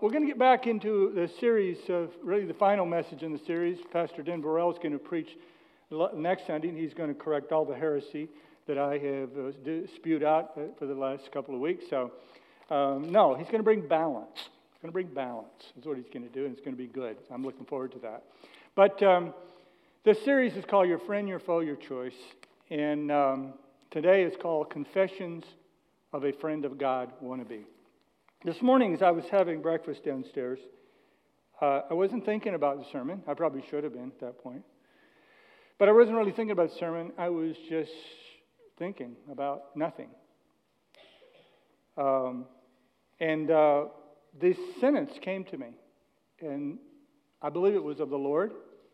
we're going to get back into the series of really the final message in the series. Pastor Den Burrell is going to preach next Sunday, and he's going to correct all the heresy that I have uh, spewed out uh, for the last couple of weeks. So, um, no, he's going to bring balance. He's going to bring balance. That's what he's going to do, and it's going to be good. I'm looking forward to that. But um, this series is called Your Friend, Your Foe, Your Choice. And um, today is called Confessions of a Friend of God Wannabe. This morning, as I was having breakfast downstairs, uh, I wasn't thinking about the sermon. I probably should have been at that point. But I wasn't really thinking about the sermon. I was just thinking about nothing. Um, and uh, this sentence came to me. And I believe it was of the Lord.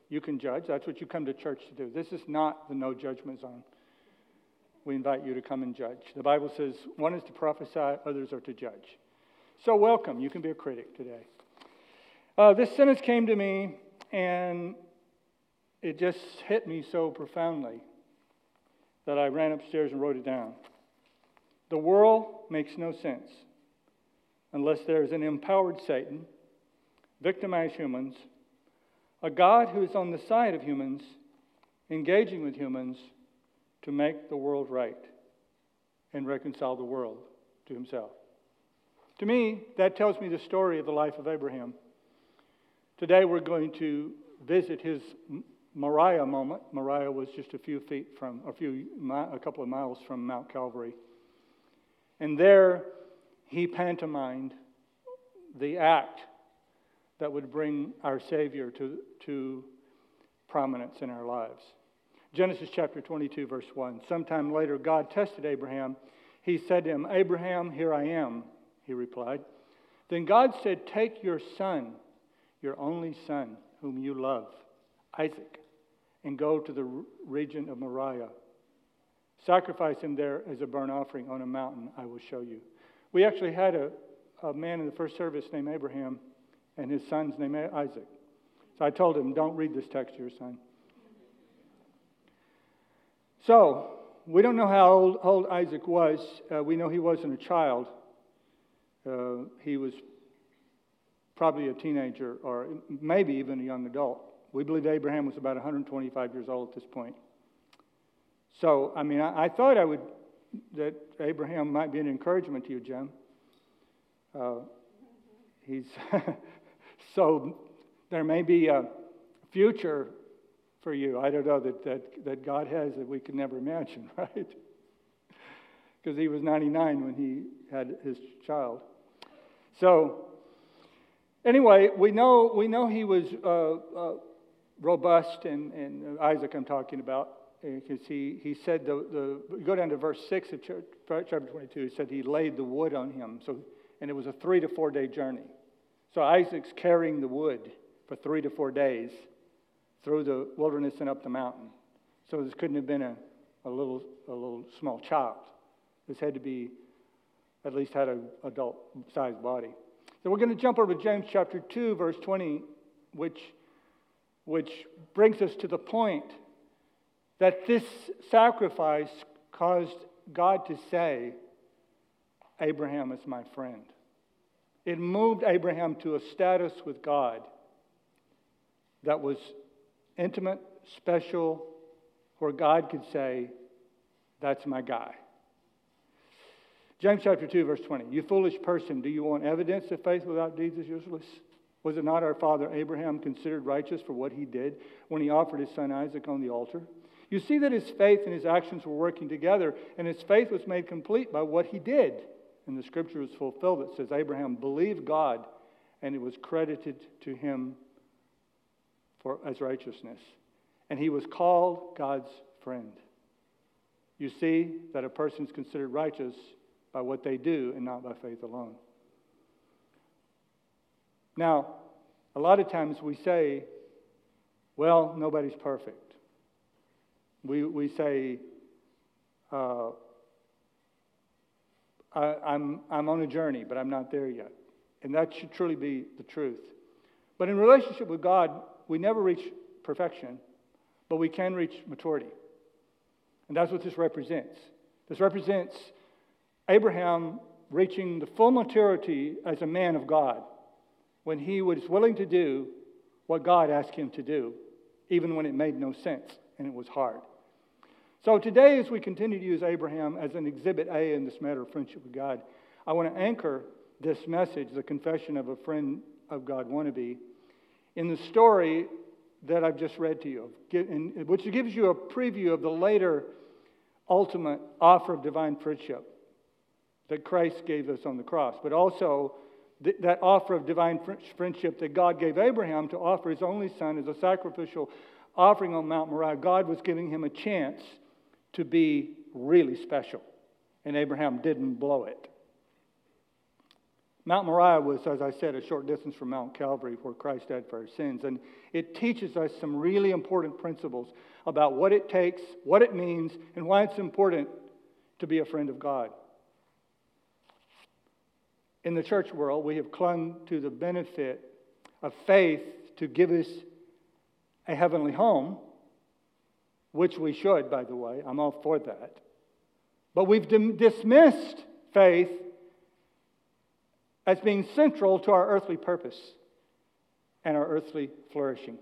You can judge. That's what you come to church to do. This is not the no judgment zone. We invite you to come and judge. The Bible says one is to prophesy, others are to judge. So, welcome. You can be a critic today. Uh, this sentence came to me, and it just hit me so profoundly that I ran upstairs and wrote it down. The world makes no sense unless there is an empowered Satan, victimized humans, a God who is on the side of humans, engaging with humans to make the world right and reconcile the world to himself. To me, that tells me the story of the life of Abraham. Today, we're going to visit his Moriah moment. Moriah was just a few feet from, a few, a couple of miles from Mount Calvary. And there, he pantomimed the act that would bring our Savior to, to prominence in our lives. Genesis chapter 22, verse 1. Sometime later, God tested Abraham. He said to him, Abraham, here I am he replied. Then God said, Take your son, your only son, whom you love, Isaac, and go to the region of Moriah. Sacrifice him there as a burnt offering on a mountain I will show you. We actually had a, a man in the first service named Abraham, and his son's name Isaac. So I told him, Don't read this text to your son. So, we don't know how old, old Isaac was. Uh, we know he wasn't a child. Uh, he was probably a teenager or maybe even a young adult. We believe Abraham was about 125 years old at this point. So, I mean, I, I thought I would, that Abraham might be an encouragement to you, Jim. Uh, he's, so there may be a future for you. I don't know that, that, that God has that we can never imagine, right? Because he was 99 when he had his child. So, anyway, we know, we know he was uh, uh, robust, and, and Isaac I'm talking about, because uh, he, he said, the, the, go down to verse 6 of chapter 22, he said he laid the wood on him. So, and it was a three to four day journey. So Isaac's carrying the wood for three to four days through the wilderness and up the mountain. So this couldn't have been a, a, little, a little small child. This had to be at least had an adult sized body. So we're going to jump over to James chapter 2, verse 20, which, which brings us to the point that this sacrifice caused God to say, Abraham is my friend. It moved Abraham to a status with God that was intimate, special, where God could say, That's my guy. James chapter 2, verse 20. You foolish person, do you want evidence that faith without deeds is useless? Was it not our father Abraham considered righteous for what he did when he offered his son Isaac on the altar? You see that his faith and his actions were working together, and his faith was made complete by what he did. And the scripture was fulfilled that says Abraham believed God, and it was credited to him for, as righteousness. And he was called God's friend. You see that a person is considered righteous by what they do and not by faith alone. Now, a lot of times we say, well, nobody's perfect. We, we say, uh, I, I'm, I'm on a journey, but I'm not there yet. And that should truly be the truth. But in relationship with God, we never reach perfection, but we can reach maturity. And that's what this represents. This represents Abraham reaching the full maturity as a man of God. when he was willing to do what God asked him to do, even when it made no sense and it was hard. So today, as we continue to use Abraham as an exhibit A in this matter of friendship with God, I want to anchor this message, the confession of a friend of God wannabe, in the story that I've just read to you, which gives you a preview of the later ultimate offer of divine friendship that Christ gave us on the cross, but also th- that offer of divine friendship that God gave Abraham to offer his only son as a sacrificial offering on Mount Moriah. God was giving him a chance to be really special, and Abraham didn't blow it. Mount Moriah was, as I said, a short distance from Mount Calvary where Christ died for our sins. And it teaches us some really important principles about what it takes, what it means, and why it's important to be a friend of God. In the church world, we have clung to the benefit of faith to give us a heavenly home, which we should, by the way. I'm all for that. But we've dismissed faith as being central to our earthly purpose and our earthly flourishing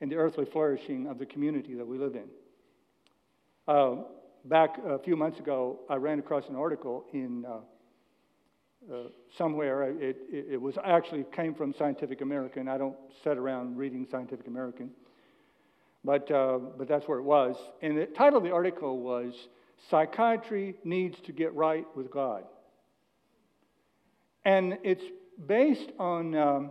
and the earthly flourishing of the community that we live in. Uh, back a few months ago, I ran across an article in uh, uh, somewhere. It, it, it, was actually came from Scientific American. I don't sit around reading Scientific American, but uh, but that's where it was. And the title of the article was "Psychiatry Needs to Get Right with God." And it's based on um,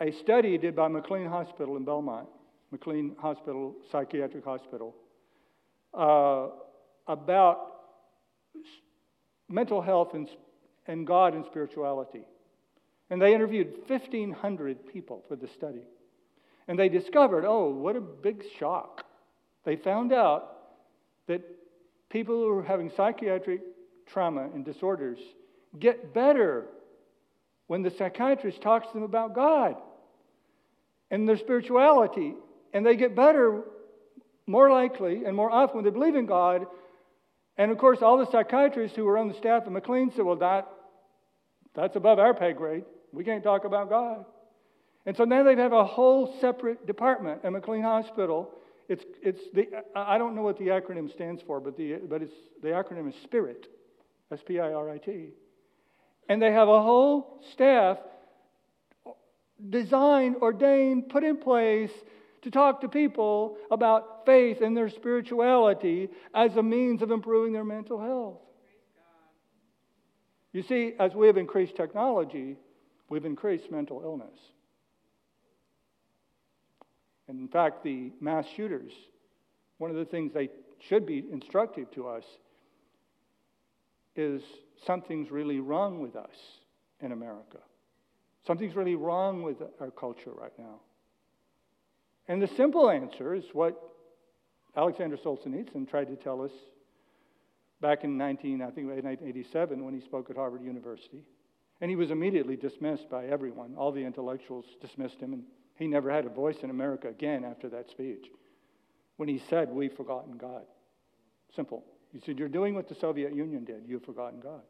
a study did by McLean Hospital in Belmont, McLean Hospital, Psychiatric Hospital, uh, about mental health and, and God and spirituality. And they interviewed 1,500 people for the study. And they discovered oh, what a big shock. They found out that people who are having psychiatric trauma and disorders get better when the psychiatrist talks to them about God and their spirituality. And they get better more likely and more often when they believe in God. And of course, all the psychiatrists who were on the staff at McLean said, Well, that, that's above our pay grade. We can't talk about God. And so now they have a whole separate department at McLean Hospital. It's, it's the, I don't know what the acronym stands for, but, the, but it's, the acronym is SPIRIT, S P I R I T. And they have a whole staff designed, ordained, put in place to talk to people about faith and their spirituality as a means of improving their mental health. You see, as we have increased technology, we've increased mental illness. And in fact, the mass shooters, one of the things they should be instructive to us is something's really wrong with us in America. Something's really wrong with our culture right now. And the simple answer is what Alexander Solzhenitsyn tried to tell us back in 19, I think 1987 when he spoke at Harvard University. And he was immediately dismissed by everyone. All the intellectuals dismissed him, and he never had a voice in America again after that speech. When he said, We've forgotten God. Simple. He said, You're doing what the Soviet Union did. You've forgotten God.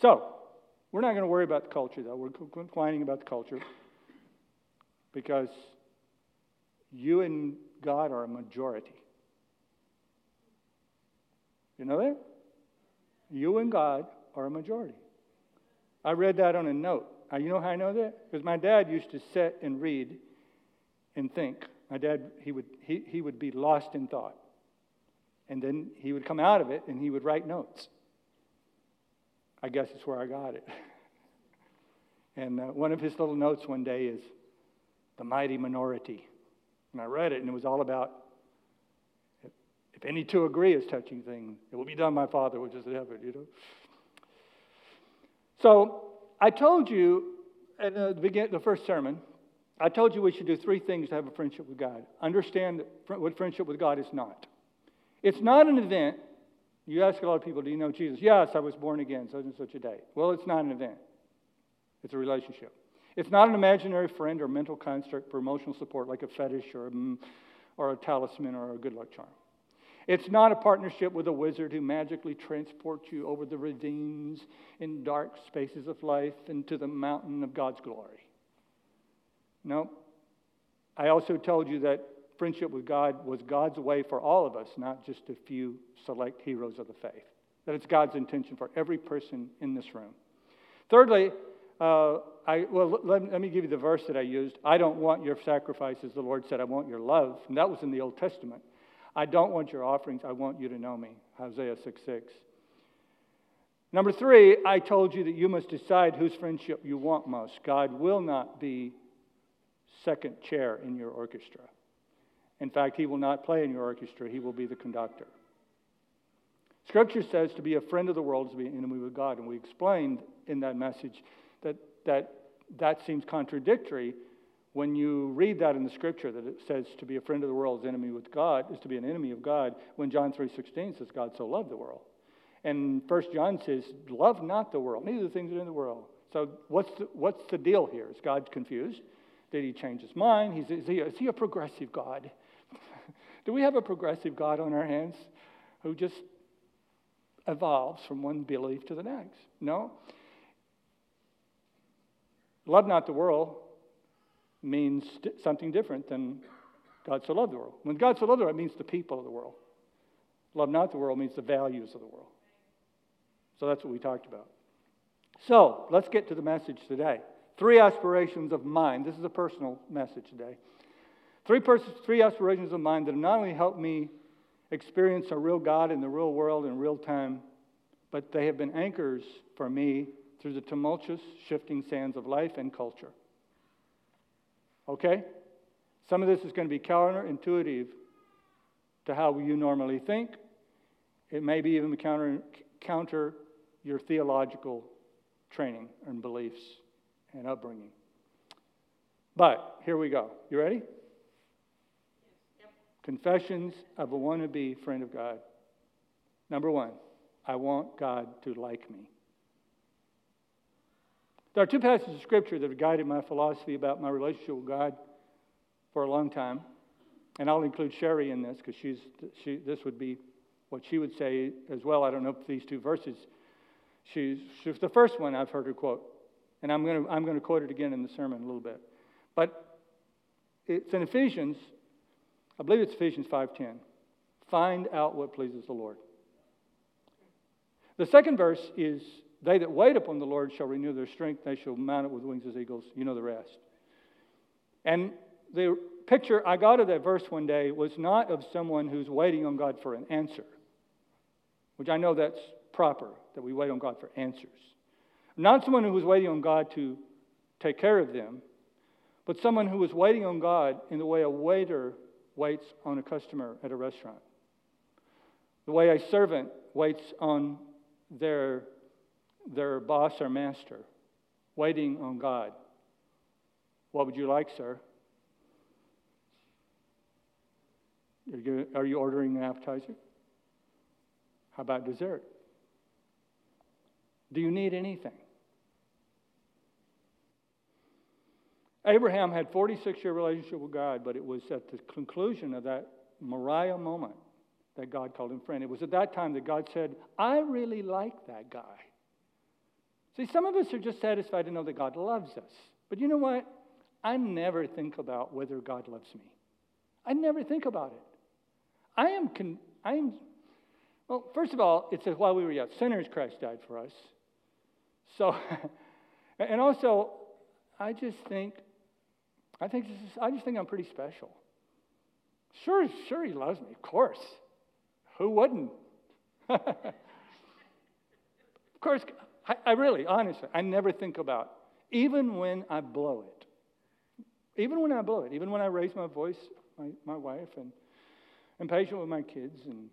So, we're not going to worry about the culture, though. We're complaining about the culture because you and God are a majority. You know that? You and God are a majority. I read that on a note. Uh, you know how I know that? Because my dad used to sit and read and think. My dad, he would, he, he would be lost in thought. And then he would come out of it and he would write notes. I guess it's where I got it. and uh, one of his little notes one day is the mighty minority. And I read it and it was all about if, any two agree as touching things, it will be done my Father which is in heaven, you know. So I told you at the beginning, the first sermon, I told you we should do three things to have a friendship with God. Understand what friendship with God is not. It's not an event. You ask a lot of people, do you know Jesus? Yes, I was born again, such and such a day. Well, it's not an event, it's a relationship. It's not an imaginary friend or mental construct for emotional support like a fetish or a, mm, or a talisman or a good luck charm. It's not a partnership with a wizard who magically transports you over the ravines in dark spaces of life into the mountain of God's glory. No. I also told you that friendship with God was God's way for all of us, not just a few select heroes of the faith. That it's God's intention for every person in this room. Thirdly, uh, I, well, let, let, me give you the verse that I used. I don't want your sacrifices, the Lord said, I want your love. And that was in the Old Testament. I don't want your offerings, I want you to know me. Hosea 6 6. Number three, I told you that you must decide whose friendship you want most. God will not be second chair in your orchestra. In fact, he will not play in your orchestra, he will be the conductor. Scripture says to be a friend of the world is to be an enemy with God. And we explained in that message that that, that seems contradictory when you read that in the scripture that it says to be a friend of the world is enemy with God, is to be an enemy of God, when John 3.16 says God so loved the world. And First John says, love not the world, neither the things that are in the world. So what's the, what's the deal here? Is God confused? Did he change his mind? He's, is, he, is he a progressive God? Do we have a progressive God on our hands who just evolves from one belief to the next? No. Love not the world means something different than God so loved the world. When God so loved the world, it means the people of the world. Love not the world means the values of the world. So that's what we talked about. So let's get to the message today. Three aspirations of mine. This is a personal message today. Three, pers- three aspirations of mine that have not only helped me experience a real God in the real world in real time, but they have been anchors for me through the tumultuous, shifting sands of life and culture. Okay? Some of this is going to be counterintuitive to how you normally think. It may be even counter, counter your theological training and beliefs and upbringing. But here we go. You ready? Yep. Confessions of a wannabe friend of God. Number one, I want God to like me. There are two passages of Scripture that have guided my philosophy about my relationship with God for a long time. And I'll include Sherry in this because she's, she, this would be what she would say as well. I don't know if these two verses, she's, she's the first one I've heard her quote. And I'm going to I'm going to quote it again in the sermon a little bit. But it's in Ephesians, I believe it's Ephesians 5.10. Find out what pleases the Lord. The second verse is they that wait upon the Lord shall renew their strength. They shall mount up with wings as eagles. You know the rest. And the picture I got of that verse one day was not of someone who's waiting on God for an answer, which I know that's proper, that we wait on God for answers. Not someone who was waiting on God to take care of them, but someone who was waiting on God in the way a waiter waits on a customer at a restaurant, the way a servant waits on their their boss or master, waiting on God. What would you like, sir? Are you, ordering an appetizer? How about dessert? Do you need anything? Abraham had 46 year relationship with God, but it was at the conclusion of that Moriah moment that God called him friend. It was at that time that God said, I really like that guy. See, some of us are just satisfied to know that God loves us. But you know what? I never think about whether God loves me. I never think about it. I am, con- I am well, first of all, it's while we were yet sinners, Christ died for us. So, and also, I just think, I think this is, I just think I'm pretty special. Sure, sure, he loves me, of course. Who wouldn't? of course, I, I really, honestly, I never think about, even when I blow it, even when I blow it, even when I raise my voice, my, my wife, and I'm patient with my kids, and,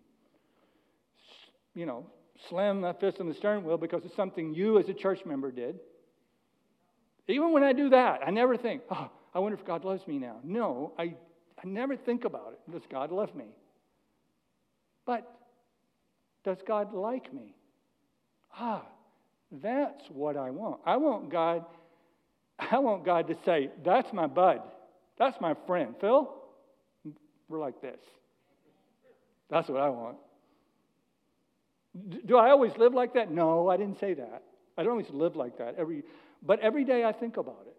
you know, slam my fist on the steering wheel because it's something you as a church member did. Even when I do that, I never think, oh, I wonder if God loves me now. No, I, I never think about it. Does God love me? But does God like me? Ah, that's what I want. I want God, I want God to say, that's my bud. That's my friend. Phil, we're like this. That's what I want. Do I always live like that? No, I didn't say that. I don't always live like that. Every, but every day I think about it.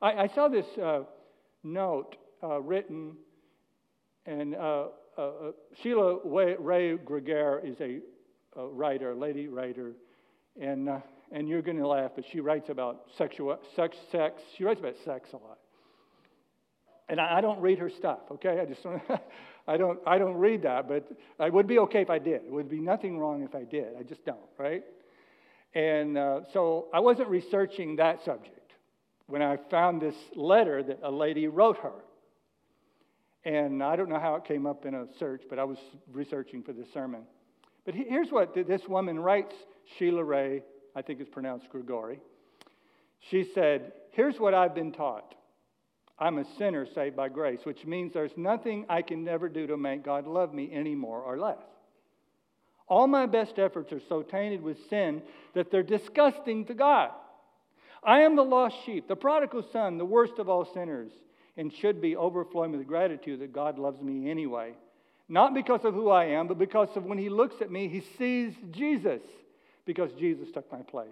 I, I saw this uh, note uh, written, and uh, uh, uh Sheila Wray Gregoire is a, a, writer, lady writer, and, uh, and you're going to laugh, but she writes about sexual, sex, sex. She writes about sex a lot. And I, I don't read her stuff, okay? I just don't. I don't, I don't read that, but it would be okay if I did. It would be nothing wrong if I did. I just don't, right? And uh, so I wasn't researching that subject when I found this letter that a lady wrote her. And I don't know how it came up in a search, but I was researching for this sermon. But here's what this woman writes Sheila Wray, I think it's pronounced Grigori. She said, Here's what I've been taught. I'm a sinner saved by grace, which means there's nothing I can never do to make God love me any more or less. All my best efforts are so tainted with sin that they're disgusting to God. I am the lost sheep, the prodigal son, the worst of all sinners, and should be overflowing with gratitude that God loves me anyway. Not because of who I am, but because of when he looks at me, he sees Jesus, because Jesus took my place.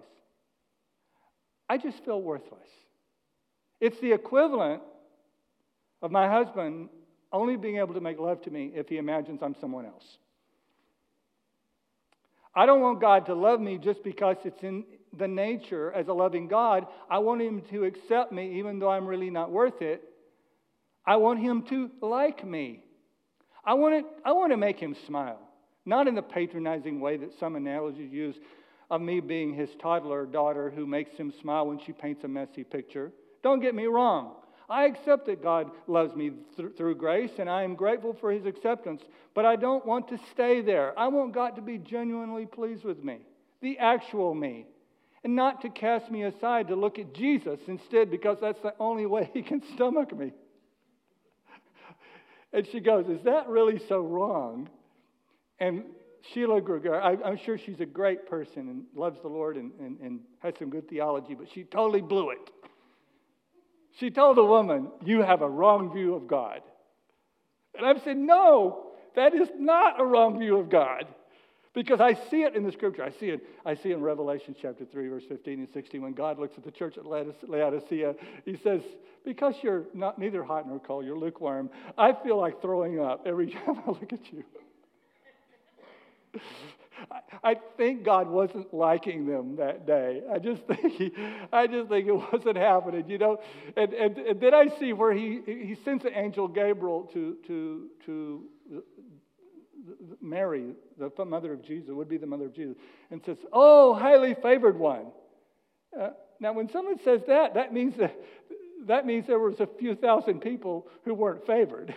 I just feel worthless. It's the equivalent of my husband only being able to make love to me if he imagines I'm someone else. I don't want God to love me just because it's in the nature as a loving God. I want him to accept me even though I'm really not worth it. I want him to like me. I want, it, I want to make him smile, not in the patronizing way that some analogies use of me being his toddler daughter who makes him smile when she paints a messy picture. Don't get me wrong. I accept that God loves me th- through grace, and I am grateful for his acceptance, but I don't want to stay there. I want God to be genuinely pleased with me, the actual me, and not to cast me aside to look at Jesus instead, because that's the only way he can stomach me. And she goes, Is that really so wrong? And Sheila Gregoire, I, am sure she's a great person and loves the Lord and, and, and has some good theology, but she totally blew it. She told the woman, You have a wrong view of God. And I've said, No, that is not a wrong view of God. Because I see it in the scripture. I see it, I see it in Revelation chapter 3, verse 15 and 16. When God looks at the church at Laodicea, he says, Because you're not neither hot nor cold, you're lukewarm, I feel like throwing up every time I look at you. I think God wasn't liking them that day. I just think he, I just think it wasn't happening, you know. And, and, and then I see where he, he sends the angel Gabriel to, to, to Mary, the mother of Jesus, would be the mother of Jesus, and says, Oh, highly favored one. Uh, now, when someone says that, that means that, that means there was a few thousand people who weren't favored.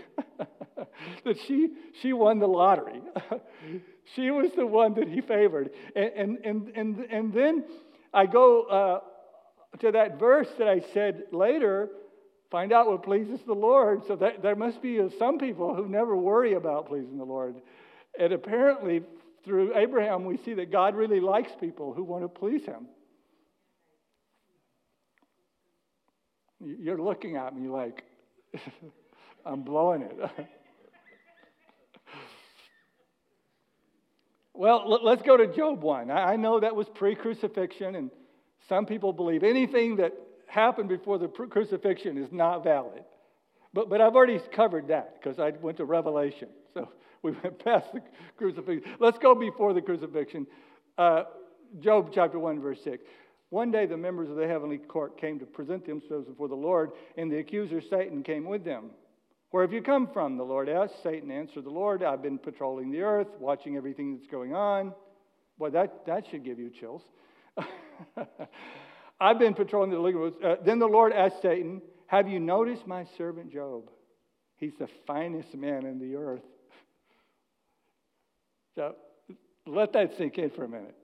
that she, she won the lottery. she was the one that he favored. And, and, and, and, then I go uh, to that verse that I said later find out what pleases the Lord. So that, there must be some people who never worry about pleasing the Lord. And apparently, through Abraham, we see that God really likes people who want to please him. You're looking at me like I'm blowing it. well, let's go to Job 1. I know that was pre crucifixion, and some people believe anything that happened before the crucifixion is not valid. But, but I've already covered that because I went to Revelation. So we went past the crucifixion. Let's go before the crucifixion. Uh, Job chapter 1, verse 6. One day the members of the heavenly court came to present themselves before the Lord, and the accuser Satan came with them. Where have you come from? The Lord asked. Satan answered the Lord, I've been patrolling the earth, watching everything that's going on. Boy, that, that should give you chills. I've been patrolling the earth. Uh, then the Lord asked Satan, Have you noticed my servant Job? He's the finest man in the earth. So let that sink in for a minute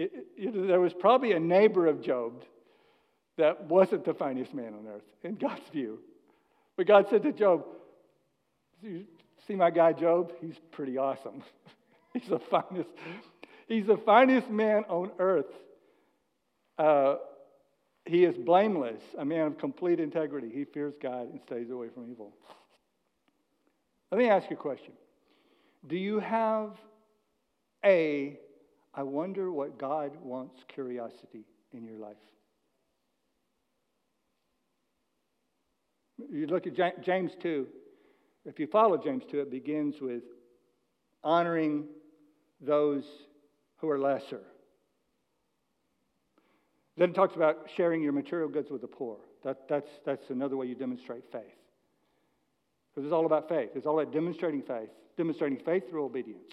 it, it, there was probably a neighbor of Job that wasn't the finest man on earth in God's view. But God said to Job, You see my guy Job? He's pretty awesome. he's the finest. He's the finest man on earth. Uh, he is blameless, a man of complete integrity. He fears God and stays away from evil. Let me ask you a question. Do you have a, I wonder what God wants curiosity in your life? You look at James 2. If you follow James 2, it begins with honoring those who are lesser. Then it talks about sharing your material goods with the poor. That, that's, that's another way you demonstrate faith. Because it's all about faith. It's all about demonstrating faith, demonstrating faith through obedience.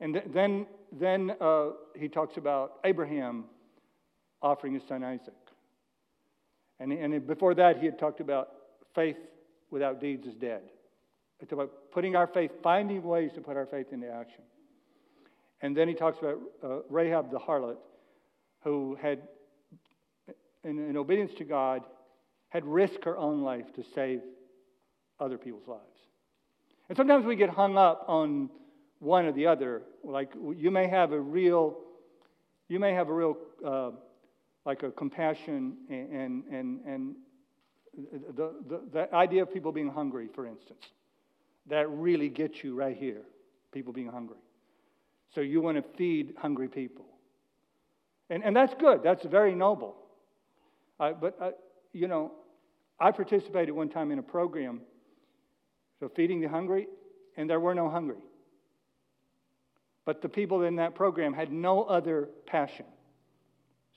And th- then, then uh, he talks about Abraham offering his son Isaac. And, and before that, he had talked about faith without deeds is dead. It's about putting our faith, finding ways to put our faith into action. And then he talks about uh, Rahab the harlot, who had, in, in obedience to God, had risked her own life to save other people's lives. And sometimes we get hung up on one or the other. Like you may have a real, you may have a real, uh, like a compassion and and and the, the the idea of people being hungry, for instance, that really gets you right here. People being hungry. So you want to feed hungry people. And, and that's good. That's very noble. Uh, but, uh, you know, I participated one time in a program, so feeding the hungry, and there were no hungry. But the people in that program had no other passion.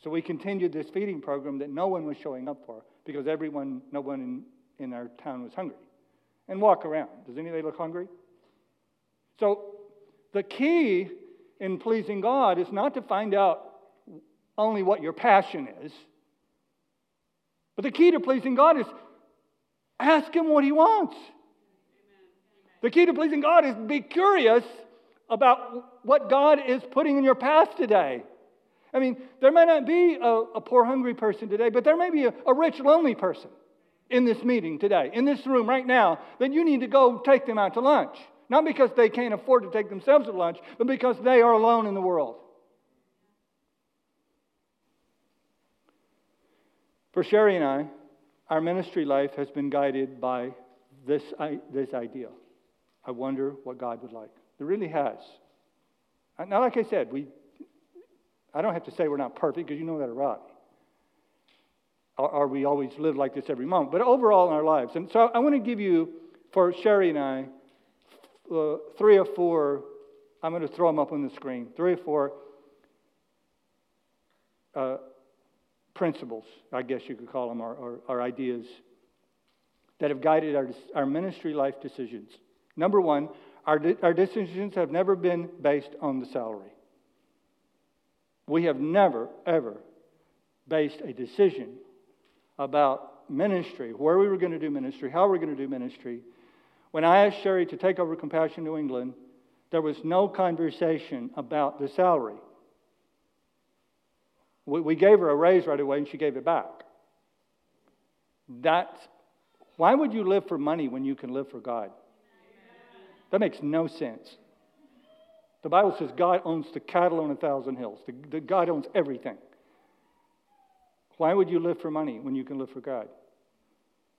So we continued this feeding program that no one was showing up for because everyone, no one in, in our town was hungry. And walk around. Does anybody look hungry? So the key in pleasing God is not to find out only what your passion is, but the key to pleasing God is ask Him what He wants. The key to pleasing God is be curious about what God is putting in your path today. I mean, there may not be a, a poor, hungry person today, but there may be a, a rich, lonely person in this meeting today, in this room right now, that you need to go take them out to lunch. Not because they can't afford to take themselves to lunch, but because they are alone in the world. For Sherry and I, our ministry life has been guided by this, this idea. I wonder what God would like. It really has. Uh, now, like I said, we, I don't have to say we're not perfect because you know that already. Or, or we always live like this every moment. But overall in our lives. And so I want to give you, for Sherry and I, uh, three or four, I'm going to throw them up on the screen, three or four uh, principles, I guess you could call them, or, or, or ideas that have guided our, our ministry life decisions. Number one, our, our decisions have never been based on the salary. We have never, ever based a decision about ministry, where we were going to do ministry, how we are going to do ministry, when I asked Sherry to take over Compassion New England, there was no conversation about the salary. We, gave her a raise right away and she gave it back. That's, why would you live for money when you can live for God? That makes no sense. The Bible says God owns the cattle on a thousand hills. The, the God owns everything. Why would you live for money when you can live for God?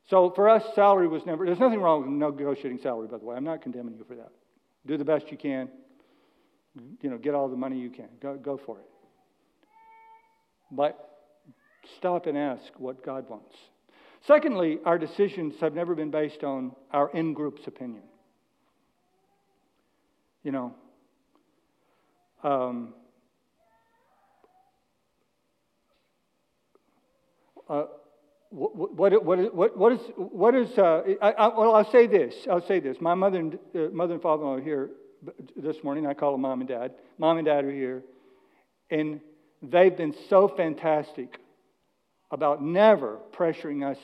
So for us, salary was never, there's nothing wrong with negotiating salary, by the way. I'm not condemning you for that. Do the best you can. You know, get all the money you can. Go, go for it. But stop and ask what God wants. Secondly, our decisions have never been based on our in group's opinion. You know, um, uh, what, what, what, what is, what is uh, I, I, well, I'll say this. I'll say this. My mother and, uh, mother and father are here this morning. I call them mom and dad. Mom and dad are here. And they've been so fantastic about never pressuring us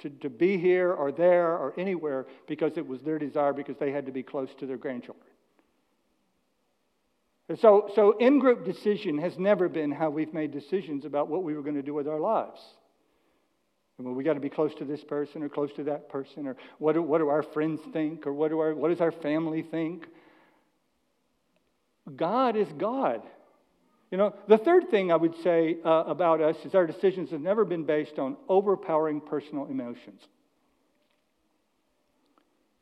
to, to be here or there or anywhere because it was their desire because they had to be close to their grandchildren. And so, so in group decision has never been how we've made decisions about what we were going to do with our lives. Well, we got to be close to this person or close to that person, or what do, what do our friends think, or what, do our, what does our family think? God is God. You know, the third thing I would say uh, about us is our decisions have never been based on overpowering personal emotions.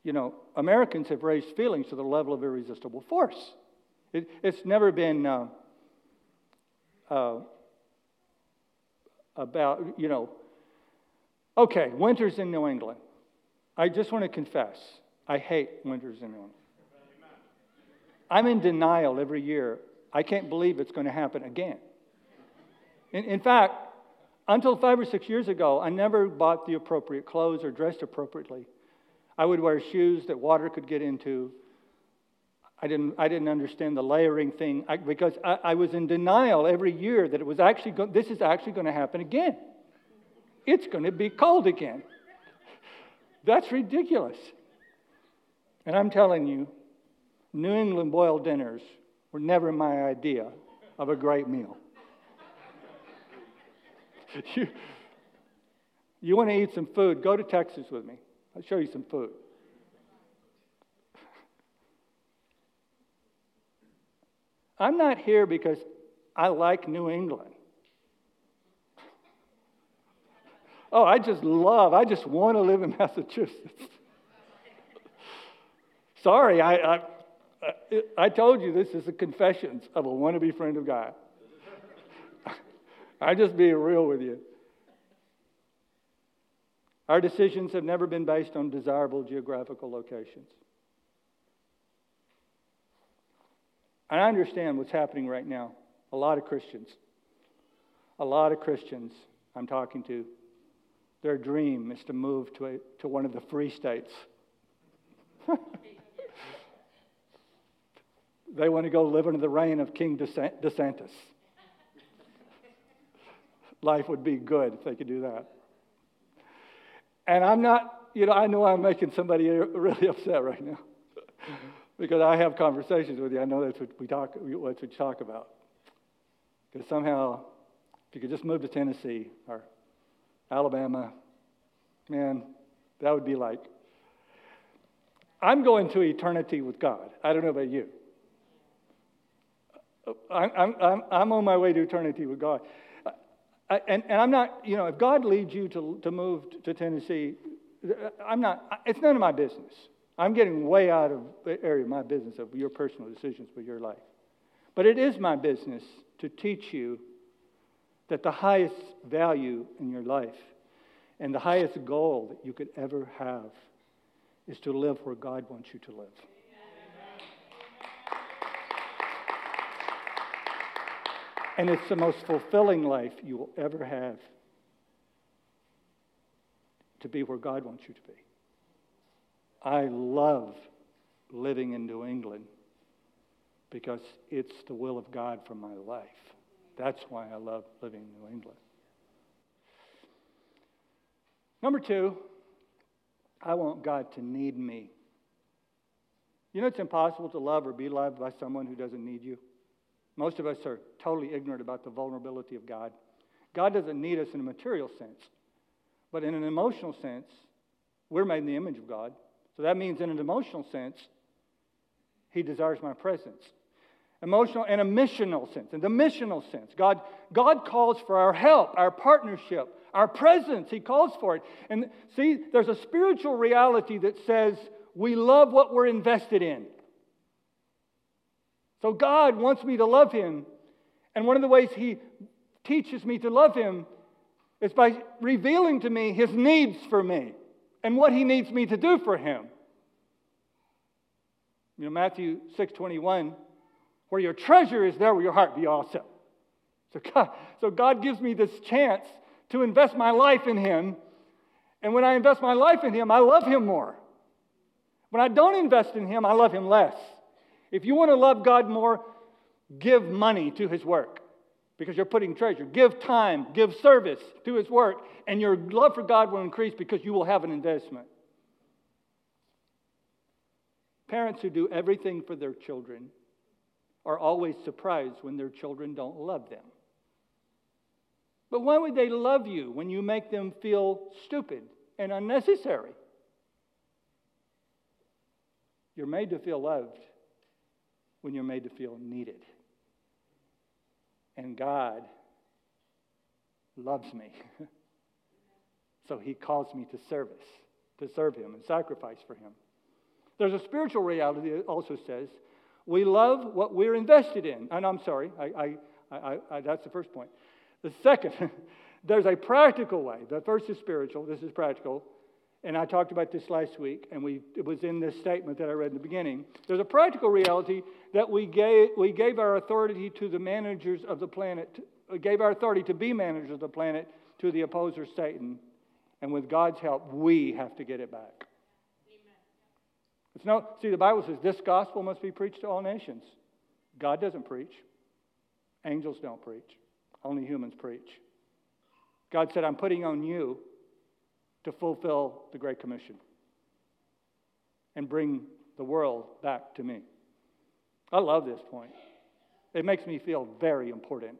you know, Americans have raised feelings to the level of irresistible force. It, it's never been uh, uh, about, you know, okay, winters in New England. I just want to confess, I hate winters in New England. I'm in denial every year. I can't believe it's going to happen again. In, in fact, until five or six years ago, I never bought the appropriate clothes or dressed appropriately. I would wear shoes that water could get into. I didn't, I didn't understand the layering thing I, because I, I, was in denial every year that it was actually go, this is actually going to happen again. It's going to be cold again. That's ridiculous. And I'm telling you, New England boiled dinners were never my idea of a great meal. you, you want to eat some food, go to Texas with me. I'll show you some food. I'm not here because I like New England. Oh, I just love, I just want to live in Massachusetts. Sorry, I, I, I told you this is the confessions of a wannabe friend of God. I'm just being real with you. Our decisions have never been based on desirable geographical locations. And I understand what's happening right now. A lot of Christians, a lot of Christians I'm talking to, their dream is to move to, a, to one of the free states. they want to go live under the reign of King DeSantis. Life would be good if they could do that. And I'm not, you know, I know I'm making somebody really upset right now because I have conversations with you. I know that's what we talk, what we talk about. Because somehow, if you could just move to Tennessee or Alabama, man, that would be like. I'm going to eternity with God. I don't know about you. I'm, I'm, I'm on my way to eternity with God. I, and, and I'm not, you know, if God leads you to, to move to Tennessee, I'm not, it's none of my business. I'm getting way out of the area of my business of your personal decisions for your life. But it is my business to teach you that the highest value in your life and the highest goal that you could ever have is to live where God wants you to live. And it's the most fulfilling life you will ever have to be where God wants you to be. I love living in New England because it's the will of God for my life. That's why I love living in New England. Number two, I want God to need me. You know, it's impossible to love or be loved by someone who doesn't need you. Most of us are totally ignorant about the vulnerability of God. God doesn't need us in a material sense, but in an emotional sense, we're made in the image of God. So that means, in an emotional sense, He desires my presence. Emotional and a missional sense. In the missional sense, God, God calls for our help, our partnership, our presence. He calls for it. And see, there's a spiritual reality that says we love what we're invested in. So God wants me to love Him. And one of the ways He teaches me to love Him is by revealing to me His needs for me and what He needs me to do for Him. You know, Matthew 6 21, where your treasure is, there will your heart be also. So God, so God gives me this chance to invest my life in Him. And when I invest my life in Him, I love Him more. When I don't invest in Him, I love Him less. If you want to love God more, give money to His work because you're putting treasure. Give time, give service to His work, and your love for God will increase because you will have an investment. Parents who do everything for their children are always surprised when their children don't love them. But why would they love you when you make them feel stupid and unnecessary? You're made to feel loved when you're made to feel needed. And God loves me. so he calls me to service, to serve him and sacrifice for him. There's a spiritual reality that also says we love what we're invested in. And I'm sorry, I, I, I, that's the first point. The second, there's a practical way. The first is spiritual, this is practical. And I talked about this last week, and we, it was in this statement that I read in the beginning. There's a practical reality that we gave, we gave our authority to the managers of the planet, uh, gave our authority to be managers of the planet to the opposer, Satan. And with God's help, we have to get it back. It's no, see, the Bible says this gospel must be preached to all nations. God doesn't preach, angels don't preach, only humans preach. God said, I'm putting on you to fulfill the Great Commission and bring the world back to me. I love this point. It makes me feel very important.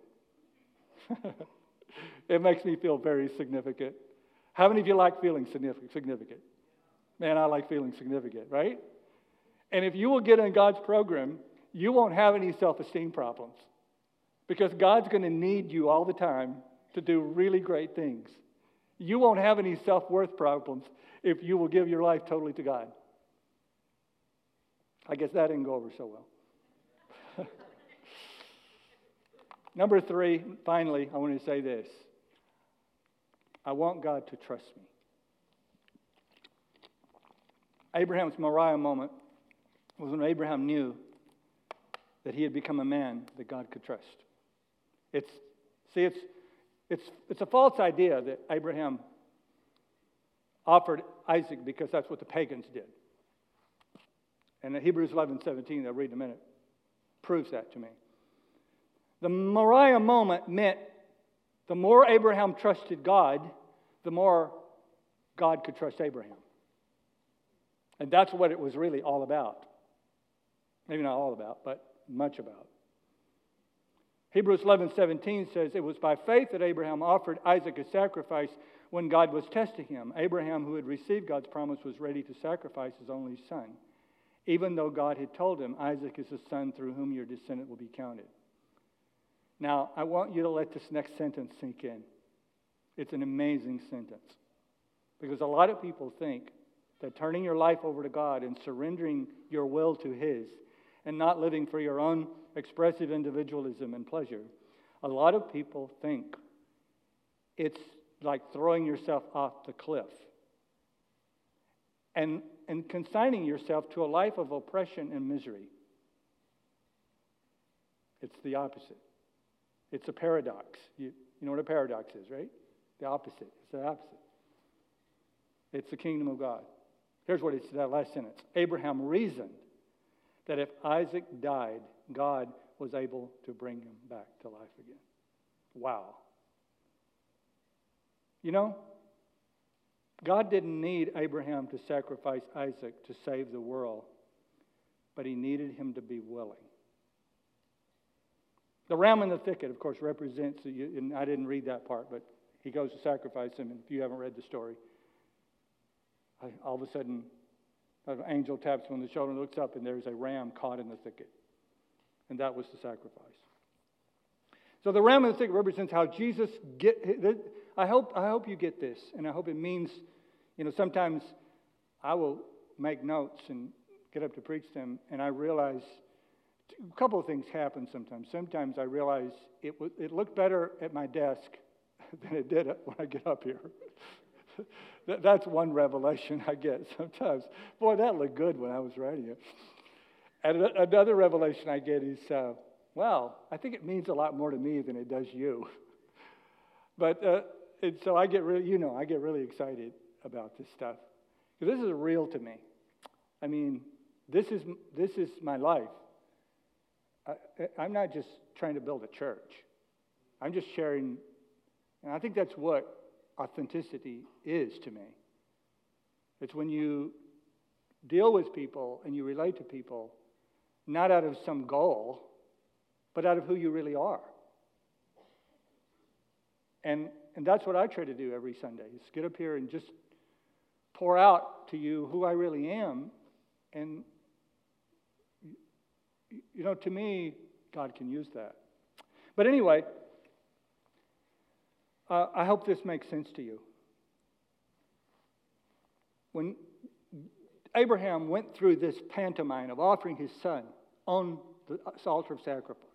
it makes me feel very significant. How many of you like feeling significant? Man, I like feeling significant, right? And if you will get in God's program, you won't have any self esteem problems because God's going to need you all the time to do really great things. You won't have any self worth problems if you will give your life totally to God. I guess that didn't go over so well. Number three, finally, I want to say this I want God to trust me. Abraham's Moriah moment was when Abraham knew that he had become a man that God could trust. It's, see, it's, it's, it's a false idea that Abraham offered Isaac because that's what the pagans did. And Hebrews 11 17, I'll read in a minute, proves that to me. The Moriah moment meant the more Abraham trusted God, the more God could trust Abraham. And that's what it was really all about. Maybe not all about, but much about. Hebrews 11 17 says, It was by faith that Abraham offered Isaac a sacrifice when God was testing him. Abraham, who had received God's promise, was ready to sacrifice his only son, even though God had told him, Isaac is the son through whom your descendant will be counted. Now, I want you to let this next sentence sink in. It's an amazing sentence. Because a lot of people think that turning your life over to God and surrendering your will to His and not living for your own expressive individualism and pleasure, a lot of people think it's like throwing yourself off the cliff and, and consigning yourself to a life of oppression and misery. It's the opposite. It's a paradox. You, you know what a paradox is, right? The opposite. It's the opposite. It's the kingdom of God. Here's what it's that last sentence Abraham reasoned that if Isaac died, God was able to bring him back to life again. Wow. You know, God didn't need Abraham to sacrifice Isaac to save the world, but he needed him to be willing. The ram in the thicket, of course, represents, and I didn't read that part, but he goes to sacrifice him. And if you haven't read the story, all of a sudden, an angel taps him on the shoulder and looks up, and there's a ram caught in the thicket. And that was the sacrifice. So the ram in the thicket represents how Jesus get. I hope I hope you get this, and I hope it means, you know, sometimes I will make notes and get up to preach them, and I realize a couple of things happen sometimes. Sometimes I realize it it looked better at my desk than it did when I get up here. That's one revelation I get sometimes. Boy, that looked good when I was writing it. And another revelation I get is, uh, well, I think it means a lot more to me than it does you. But uh, and so I get really, you know, I get really excited about this stuff because this is real to me. I mean, this is this is my life. I, I'm not just trying to build a church. I'm just sharing, and I think that's what authenticity is to me. It's when you deal with people and you relate to people, not out of some goal, but out of who you really are. And, and that's what I try to do every Sunday is get up here and just pour out to you who I really am. And, you know, to me, God can use that. But anyway, uh, I hope this makes sense to you. When Abraham went through this pantomime of offering his son on the altar of sacrifice.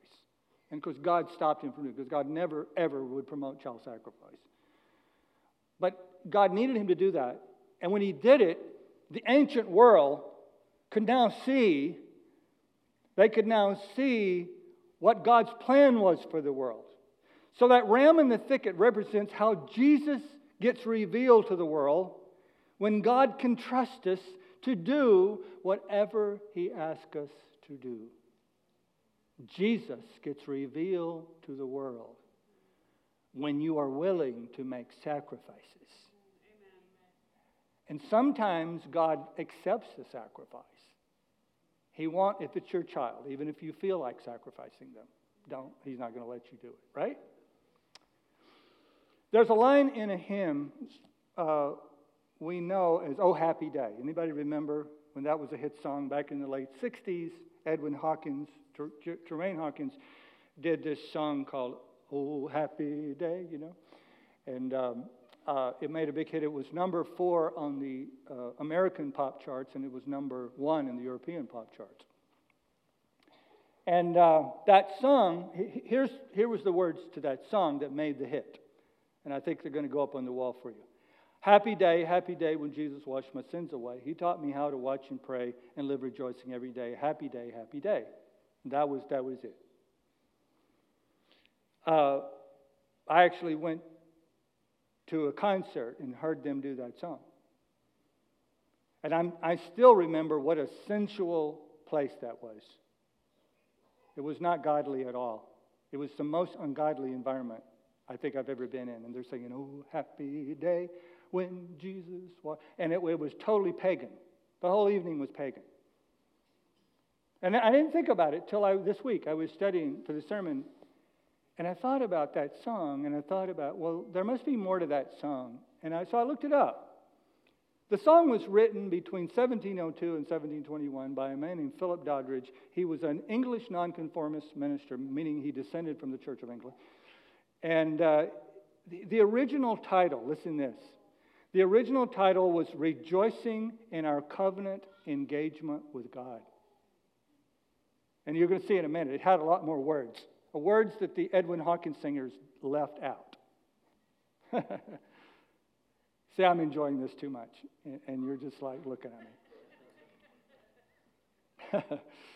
And because God stopped him from doing it, because God never, ever would promote child sacrifice. But God needed him to do that. And when he did it, the ancient world could now see, they could now see what God's plan was for the world. So that ram in the thicket represents how Jesus gets revealed to the world when God can trust us to do whatever he asks us to do. Jesus gets revealed to the world when you are willing to make sacrifices. Amen. And sometimes God accepts the sacrifice. He want if it's your child, even if you feel like sacrificing them, don't. He's not going to let you do it, right? There's a line in a hymn uh, we know as "Oh Happy Day." Anybody remember when that was a hit song back in the late '60s? Edwin Hawkins, Tramaine Hawkins, did this song called "Oh Happy Day," you know, and um, uh, it made a big hit. It was number four on the uh, American pop charts, and it was number one in the European pop charts. And uh, that song, here's, here was the words to that song that made the hit. And I think they're going to go up on the wall for you. Happy day, happy day when Jesus washed my sins away. He taught me how to watch and pray and live rejoicing every day. Happy day, happy day. And that was, that was it. Uh, I actually went to a concert and heard them do that song. And I'm, I still remember what a sensual place that was. It was not godly at all. It was the most ungodly environment I think I've ever been in. And they're singing, Oh, happy day when Jesus was. And it, it was totally pagan. The whole evening was pagan. And I didn't think about it till I, this week. I was studying for the sermon and I thought about that song, and I thought about, well, there must be more to that song. And I, so I looked it up. The song was written between 1702 and 1721 by a man named Philip Doddridge. He was an English nonconformist minister, meaning he descended from the Church of England. And uh, the, the original title, listen this. The original title was Rejoicing in Our Covenant Engagement with God. And you're going to see in a minute, it had a lot more words words that the Edwin Hawkins singers left out. See, I'm enjoying this too much, and you're just like looking at me.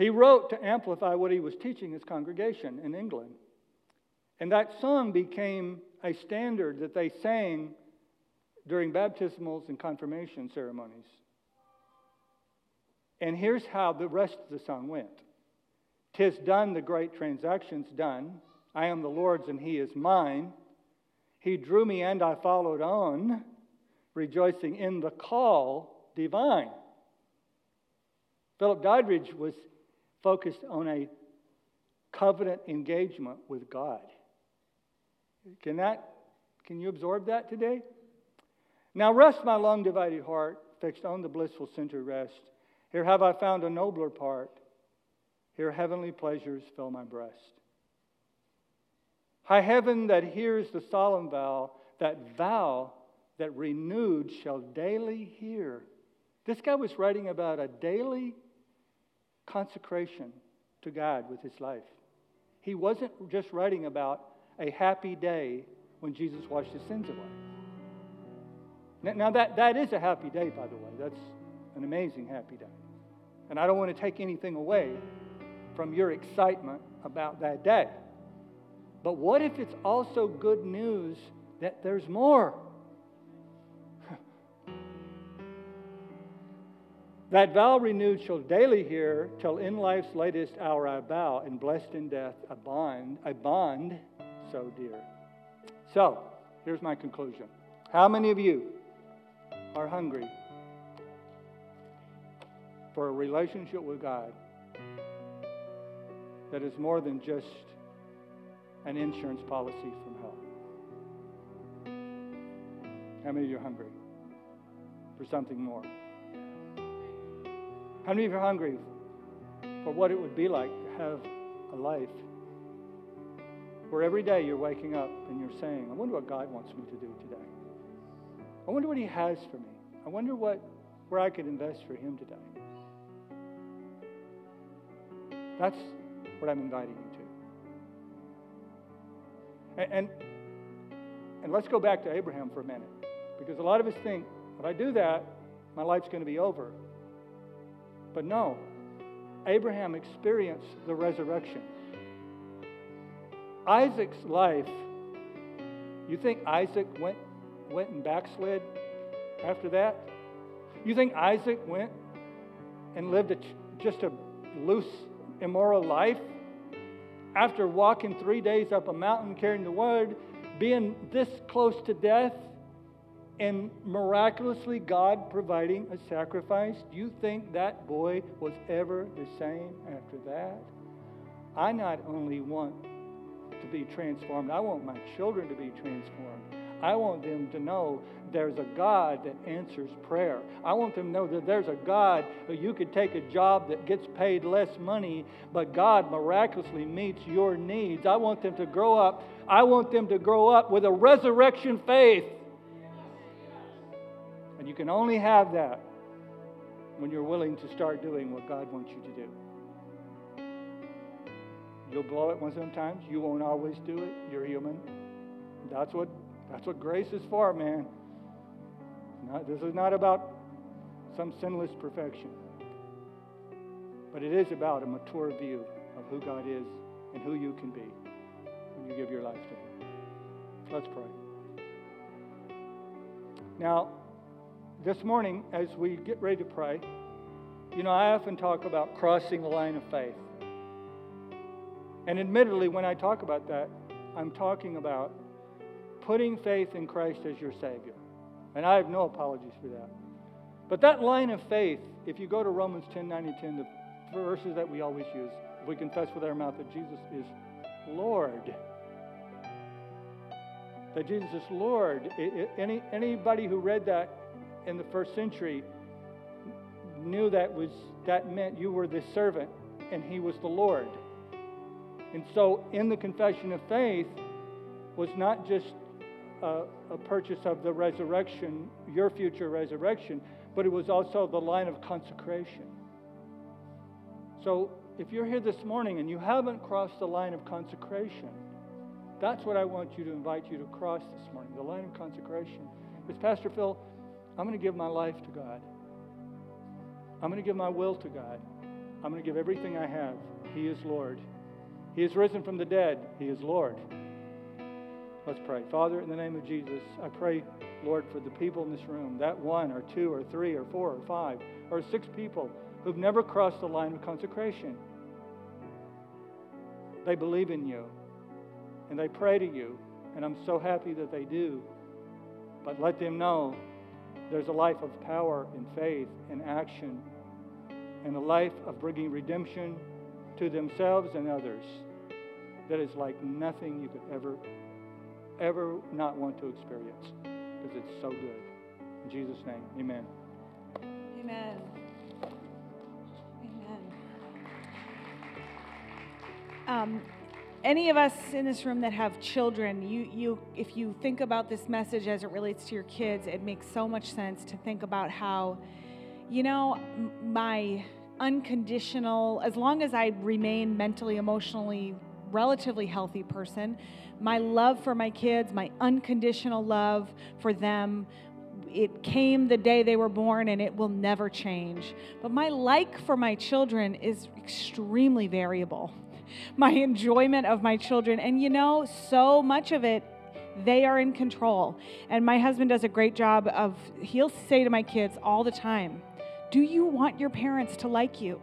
he wrote to amplify what he was teaching his congregation in England. And that song became a standard that they sang during baptismals and confirmation ceremonies. And here's how the rest of the song went. Tis done, the great transaction's done. I am the Lord's and he is mine. He drew me and I followed on, rejoicing in the call divine. Philip Doddridge was focused on a covenant engagement with God. Can that can you absorb that today? Now rest my long divided heart, fixed on the blissful center rest. Here have I found a nobler part here, heavenly pleasures fill my breast. High heaven that hears the solemn vow, that vow that renewed shall daily hear. This guy was writing about a daily consecration to God with his life. He wasn't just writing about a happy day when Jesus washed his sins away. Now, that, that is a happy day, by the way. That's an amazing happy day. And I don't want to take anything away from your excitement about that day. But what if it's also good news that there's more? That vow renewed shall daily hear, till in life's latest hour I bow, and blessed in death a bond, a bond so dear. So, here's my conclusion. How many of you are hungry for a relationship with God? that is more than just an insurance policy from hell. How many of you are hungry for something more? How many of you are hungry for what it would be like to have a life where every day you're waking up and you're saying, I wonder what God wants me to do today? I wonder what He has for me. I wonder what where I could invest for him today. That's what I'm inviting you to. And, and, and let's go back to Abraham for a minute. Because a lot of us think, if I do that, my life's going to be over. But no, Abraham experienced the resurrection. Isaac's life, you think Isaac went, went and backslid after that? You think Isaac went and lived a, just a loose, immoral life? After walking three days up a mountain carrying the wood, being this close to death, and miraculously God providing a sacrifice, do you think that boy was ever the same after that? I not only want to be transformed, I want my children to be transformed. I want them to know there's a God that answers prayer. I want them to know that there's a God who you could take a job that gets paid less money, but God miraculously meets your needs. I want them to grow up. I want them to grow up with a resurrection faith. You can only have that when you're willing to start doing what God wants you to do. You'll blow it one sometimes. You won't always do it. You're human. That's what that's what grace is for, man. Not, this is not about some sinless perfection. But it is about a mature view of who God is and who you can be when you give your life to Him. Let's pray. Now, this morning, as we get ready to pray, you know, I often talk about crossing the line of faith. And admittedly, when I talk about that, I'm talking about putting faith in Christ as your Savior. And I have no apologies for that. But that line of faith, if you go to Romans 10 9 and 10, the verses that we always use, if we confess with our mouth that Jesus is Lord, that Jesus is Lord. Any, anybody who read that in the first century knew that was that meant you were the servant and he was the Lord. And so in the confession of faith was not just a, a purchase of the resurrection, your future resurrection, but it was also the line of consecration. So if you're here this morning and you haven't crossed the line of consecration, that's what I want you to invite you to cross this morning the line of consecration. Because, Pastor Phil, I'm going to give my life to God. I'm going to give my will to God. I'm going to give everything I have. He is Lord. He is risen from the dead. He is Lord. Let's pray. Father, in the name of Jesus, I pray, Lord, for the people in this room, that one or two or three or four or five or six people who've never crossed the line of consecration. They believe in you and they pray to you, and I'm so happy that they do. But let them know there's a life of power and faith and action and a life of bringing redemption to themselves and others that is like nothing you could ever ever not want to experience because it's so good. In Jesus' name, amen. Amen. Amen. Um, any of us in this room that have children, you, you, if you think about this message as it relates to your kids, it makes so much sense to think about how, you know, my unconditional, as long as I remain mentally, emotionally, relatively healthy person, my love for my kids, my unconditional love for them, it came the day they were born and it will never change. But my like for my children is extremely variable. My enjoyment of my children, and you know, so much of it they are in control. And my husband does a great job of, he'll say to my kids all the time, Do you want your parents to like you?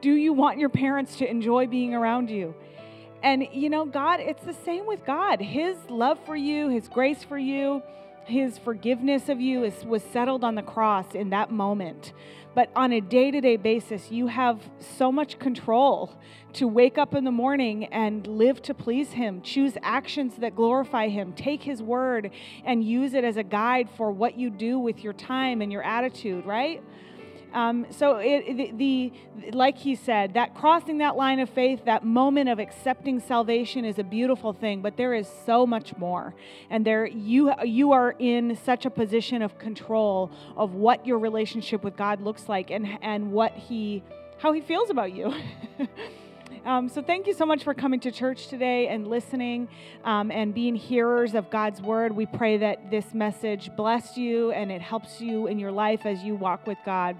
Do you want your parents to enjoy being around you? And you know, God, it's the same with God. His love for you, His grace for you, His forgiveness of you is, was settled on the cross in that moment. But on a day to day basis, you have so much control to wake up in the morning and live to please Him, choose actions that glorify Him, take His word and use it as a guide for what you do with your time and your attitude, right? Um, so it, the, the like he said, that crossing that line of faith, that moment of accepting salvation is a beautiful thing, but there is so much more. And there you you are in such a position of control of what your relationship with God looks like and and what he how he feels about you. Um, so, thank you so much for coming to church today and listening um, and being hearers of God's word. We pray that this message bless you and it helps you in your life as you walk with God.